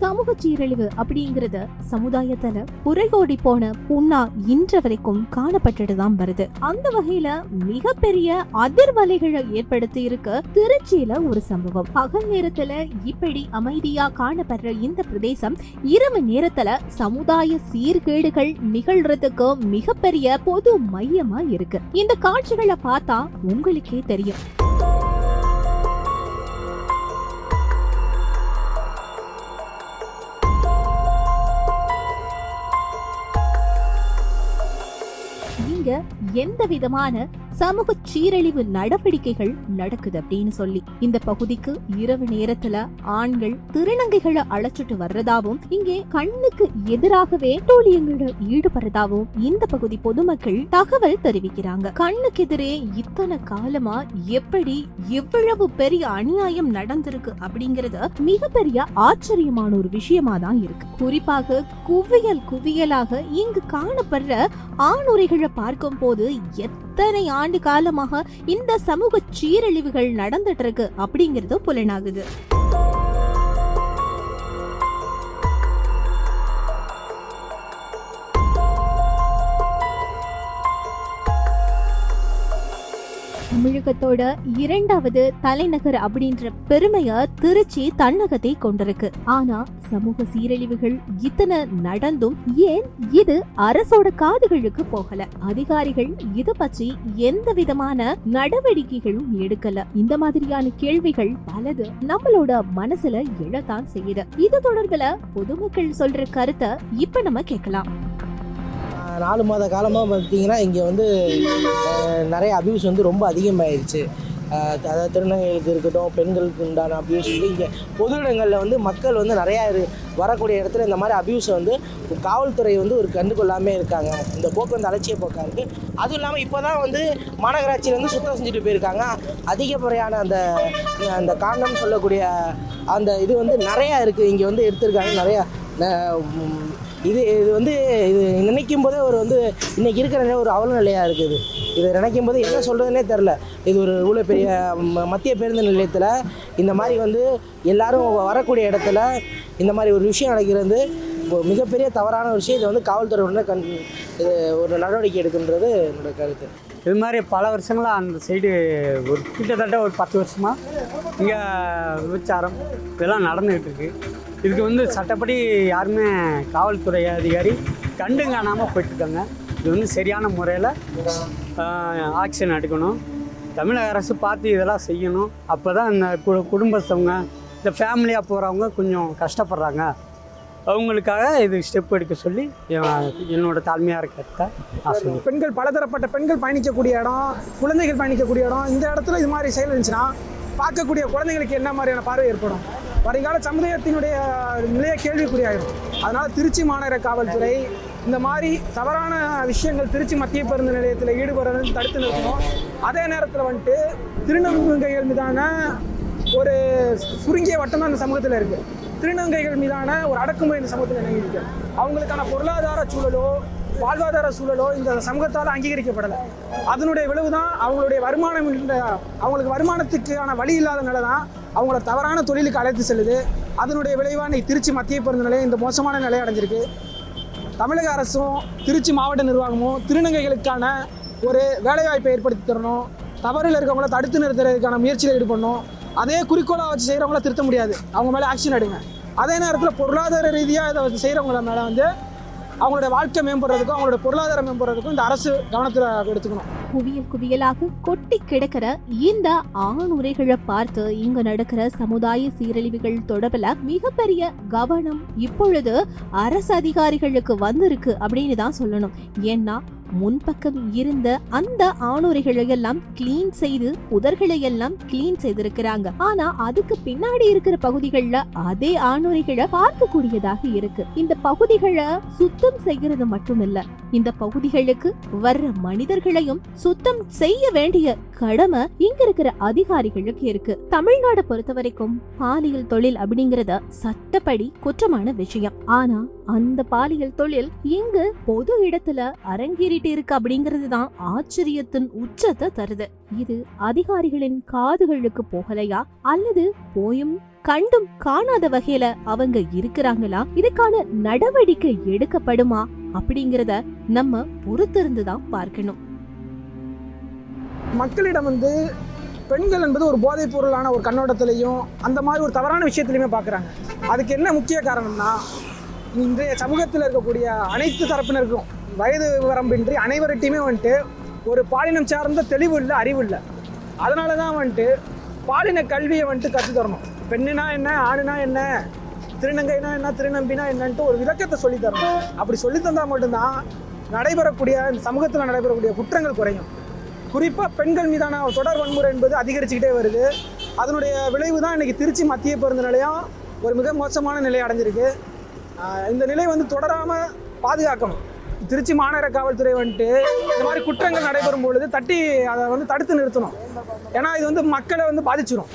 சமூக சீரழிவு அப்படிங்கறது சமுதாயத்துல புரைகோடி போன புண்ணா இன்று வரைக்கும் காணப்பட்டுட்டு தான் வருது. அந்த வகையில மிகப்பெரிய அதிர்வலைகளை ஏற்படுத்தி இருக்கு திருச்சியில ஒரு சம்பவம். பகல் நேரத்துல இப்படி அமைதியா காணப்படுற இந்த பிரதேசம் இரவு நேரத்துல சமுதாய சீர்கேடுகள் நிகழ்றதுக்கு மிகப்பெரிய பொது மையமா இருக்கு. இந்த காட்சிகளை பார்த்தா உங்களுக்கே தெரியும். நீங்க எந்த விதமான சமூக சீரழிவு நடவடிக்கைகள் நடக்குது அப்படின்னு சொல்லி. இந்த பகுதிக்கு இரவு நேரத்துல ஆண்கள் திருநங்கைகளை அழைச்சிட்டு வர்றதாவும் இங்கே கண்ணுக்கு எதிராகவே டோலியங்களை ஈடுபடுறதாவும் இந்த பகுதி பொதுமக்கள் தகவல் தெரிவிக்கிறாங்க. கண்ணுக்கு எதிரே இத்தனை காலமா எப்படி எவ்வளவு பெரிய அநியாயம் நடந்திருக்கு அப்படிங்கறது மிகப்பெரிய ஆச்சரியமான ஒரு விஷயமா தான் இருக்கு. குறிப்பாக குவியல் குவியலாக இங்கு காணப்படுற ஆணுரைகளை பார்க்கும் போது எத்தனை ஆண்டு காலமாக இந்த சமூக சீரழிவுகள் நடந்துட்டு இருக்கு அப்படிங்கிறது புலனாகுது. தமிழகத்தோட இரண்டாவது தலைநகர் அப்படின்ற பெருமைய திருச்சி தன்னகத்தை கொண்டிருக்கு. ஆனா சமூக சீரழிவுகள் இத்தனை நடந்தும் ஏன் இது அரசோட காதுகளுக்கு போகல? அதிகாரிகள் இத பற்றி எந்த விதமான நடவடிக்கைகளும் எடுக்கல. இந்த மாதிரியான கேள்விகள் பலது நம்மளோட மனசுல எழத்தான் செய்யுது. இது தொடர்புல பொதுமக்கள் சொல்ற கருத்தை இப்ப நம்ம கேட்கலாம். நாலு மாத காலமாக பார்த்தீங்கன்னா இங்கே வந்து நிறைய அபியூஸ் வந்து ரொம்ப அதிகமாகிடுச்சு அதாவது திருநங்கைகளுக்கு இருக்கட்டும் பெண்களுக்கு உண்டான அபியூஸ் வந்து இங்கே பொது இடங்களில் வந்து மக்கள் வந்து நிறையா இரு வரக்கூடிய இடத்துல இந்த மாதிரி அபியூஸை வந்து காவல்துறை வந்து ஒரு கண்டுகொள்ளாமே இருக்காங்க. இந்த போக்கு வந்து அலட்சிய போக்காக இருக்குது அதுவும் இல்லாமல் இப்போ தான் வந்து மாநகராட்சியில் வந்து சுத்தம் செஞ்சுட்டு போயிருக்காங்க. அதிகப்படியான அந்த அந்த காரணம் சொல்லக்கூடிய அந்த இது வந்து நிறையா இருக்குது இங்கே வந்து எடுத்திருக்காங்க. நிறையா இது இது வந்து இது நினைக்கும் போதே ஒரு வந்து இன்றைக்கி இருக்கிற நிலை ஒரு அவல நிலையாக இருக்குது. இதை நினைக்கும் போது என்ன சொல்கிறதுனே தெரில இது ஒரு இவ்வளோ பெரிய ம- மத்திய பேருந்து நிலையத்தில் இந்த மாதிரி வந்து எல்லாரும் வரக்கூடிய இடத்துல இந்த மாதிரி ஒரு விஷயம் நடக்கிறது மிகப்பெரிய தவறான விஷயம். இதை வந்து காவல்துறை உடனே கண் இது ஒரு நடவடிக்கை எடுக்கின்றது என்னோட கருத்து. இது மாதிரி பல வருஷங்களாக அந்த சைடு ஒரு கிட்டத்தட்ட ஒரு பத்து வருஷமாக இங்கே விபச்சாரம் இதெல்லாம் நடந்துக்கிட்டு இருக்குது இதுக்கு வந்து சட்டப்படி யாருமே காவல்துறை அதிகாரி கண்டு காணாமல் போயிட்டுருக்காங்க. இது வந்து சரியான முறையில் ஆக்ஷன் எடுக்கணும். தமிழக அரசு பார்த்து இதெல்லாம் செய்யணும். அப்போ தான் இந்த கு குடும்பத்தவங்க இந்த ஃபேமிலியாக போகிறவங்க கொஞ்சம் கஷ்டப்படுறாங்க. அவங்களுக்காக இது ஸ்டெப் எடுக்க சொல்லி என்னோட தாழ்மையாக இருக்கிறத நான் சொல்லுவேன் பெண்கள் பலதரப்பட்ட பெண்கள் பயணிக்கக்கூடிய இடம் குழந்தைகள் பயணிக்கக்கூடிய இடம் இந்த இடத்துல இது மாதிரி செயல் இருந்துச்சுன்னா பார்க்கக்கூடிய குழந்தைங்களுக்கு என்ன மாதிரியான பார்வை ஏற்படும்? வருங்கால சமுதாயத்தினுடைய நிலைய கேள்விக்குறியாயிரும். அதனால திருச்சி மாநகர காவல்துறை இந்த மாதிரி தவறான விஷயங்கள் திருச்சி மத்திய பேருந்து நிலையத்தில் ஈடுபடுறது தடுத்து நிறுத்தணும். அதே நேரத்தில் வந்துட்டு திருநங்கைகள் மீதான ஒரு சுருங்கிய வட்டம் தான் இந்த சமூகத்தில் இருக்குது திருநங்கைகள் மீதான ஒரு அடக்குமுறை இந்த சமூகத்தில் நினைவிருக்கு அவங்களுக்கான பொருளாதார சூழலோ வாழ்வாதார சூழலோ இந்த சமூகத்தால் அங்கீகரிக்கப்படலை. அதனுடைய விளைவு தான் அவங்களுடைய வருமானம் இந்த அவங்களுக்கு வருமானத்துக்கான வழி இல்லாதனால தான் அவங்கள தவறான தொழிலுக்கு அழைத்து செல்லுது. அதனுடைய விளைவாக திருச்சி மத்திய பேருந்து நிலையம் இந்த மோசமான நிலை அடைஞ்சிருக்கு. தமிழக அரசும் திருச்சி மாவட்ட நிர்வாகமும் திருநங்கைகளுக்கான ஒரு வேலைவாய்ப்பை ஏற்படுத்தி தரணும். தவறில் இருக்கவங்கள தடுத்து நிறுத்துறதுக்கான முயற்சியில் ஈடுபடணும். அதே குறிக்கோளாக வச்சு செய்கிறவங்கள திருத்த முடியாது. அவங்க மேலே ஆக்ஷன் எடுங்க. அதே நேரத்தில் பொருளாதார ரீதியாக இதை வச்சு செய்கிறவங்கள மேலே வந்து அவங்களுடைய வாழ்க்கை மேம்படுறதுக்கும் அவங்களோட பொருளாதாரம் மேம்படுறதுக்கும் இந்த அரசு கவனத்தில் எடுத்துக்கணும். குவியல் குவியலாக கொட்டி கிடக்கிற இந்த ஆணுரைகளை பார்த்து இங்க நடக்கிற சமுதாய சீரழிவுகள் தொடர்பில் மிகப்பெரிய கவனம் இப்பொழுது அரசு அதிகாரிகளுக்கு வந்திருக்கு அப்படின்னு தான் சொல்லணும். ஏன்னா முன்பக்கம் இருந்த அந்த ஆணுரைகளை எல்லாம் கிளீன் செய்து புதர்களை எல்லாம் கிளீன் செய்திருக்கிறாங்க. ஆனா அதுக்கு பின்னாடி இருக்கிற பகுதிகள்ல அதே ஆணுரைகளை பார்க்கக்கூடியதாக இருக்கு. இந்த பகுதிகளை சுத்தம் செய்கிறது மட்டுமில்ல இந்த பகுதிகளுக்கு வர்ற மனிதர்களையும் சுத்தம் செய்ய வேண்டிய கடமை இங்க இருக்கிற அதிகாரிகளுக்கு இருக்கு. தமிழ்நாடு பொறுத்த வரைக்கும் பாலியல் தொழில் அப்படிங்கறத சட்டப்படி குற்றமான விஷயம். ஆனா அந்த பாலியல் தொழில் இங்கு பொது இடத்துல அரங்கேறிட்டு இருக்கு அப்படிங்கிறது தான் ஆச்சரியத்தின் உச்சத்தை தருது. இது அதிகாரிகளின் காதுகளுக்கு போகலையா? அல்லது போயும் கண்டும் காணாத வகையில அவங்க இருக்கிறாங்களா? இதுக்கான நடவடிக்கை எடுக்கப்படுமா? அப்படிங்கறத நம்ம பொறுத்திருந்து தான் பார்க்கணும். மக்களிடம் வந்து பெண்கள் என்பது ஒரு போதைப் பொருளான ஒரு கண்ணோட்டத்திலையும் அந்த மாதிரி ஒரு தவறான விஷயத்திலையுமே பார்க்குறாங்க. அதுக்கு என்ன முக்கிய காரணம்னா இன்றைய சமூகத்தில் இருக்கக்கூடிய அனைத்து தரப்பினருக்கும் வயது வரம்பின்றி அனைவர்கிட்டையுமே வந்துட்டு ஒரு பாலினம் சார்ந்த தெளிவு இல்லை அறிவு இல்லை அதனால தான் வந்துட்டு பாலின கல்வியை வந்துட்டு கற்றுத்தரணும் பெண்ணுனா என்ன ஆணுனா என்ன திருநங்கைனா என்ன திருநம்பினா என்னன்ட்டு ஒரு விளக்கத்தை சொல்லித்தரணும் அப்படி சொல்லி தந்தால் மட்டும்தான் நடைபெறக்கூடிய இந்த சமூகத்தில் நடைபெறக்கூடிய குற்றங்கள் குறையும். குறிப்பாக பெண்கள் மீதான தொடர் வன்முறை என்பது அதிகரிச்சுக்கிட்டே வருது. அதனுடைய விளைவு தான் இன்றைக்கி திருச்சி மத்திய பேருந்து நிலையம் ஒரு மிக மோசமான நிலை அடைஞ்சிருக்கு. இந்த நிலை வந்து தொடராமல் பாதுகாக்கணும். திருச்சி மாநகர காவல்துறை வந்துட்டு இந்த மாதிரி குற்றங்கள் நடைபெறும் பொழுது தட்டி அதை வந்து தடுத்து நிறுத்தணும். ஏன்னா இது வந்து மக்களை வந்து பாதிச்சிடும்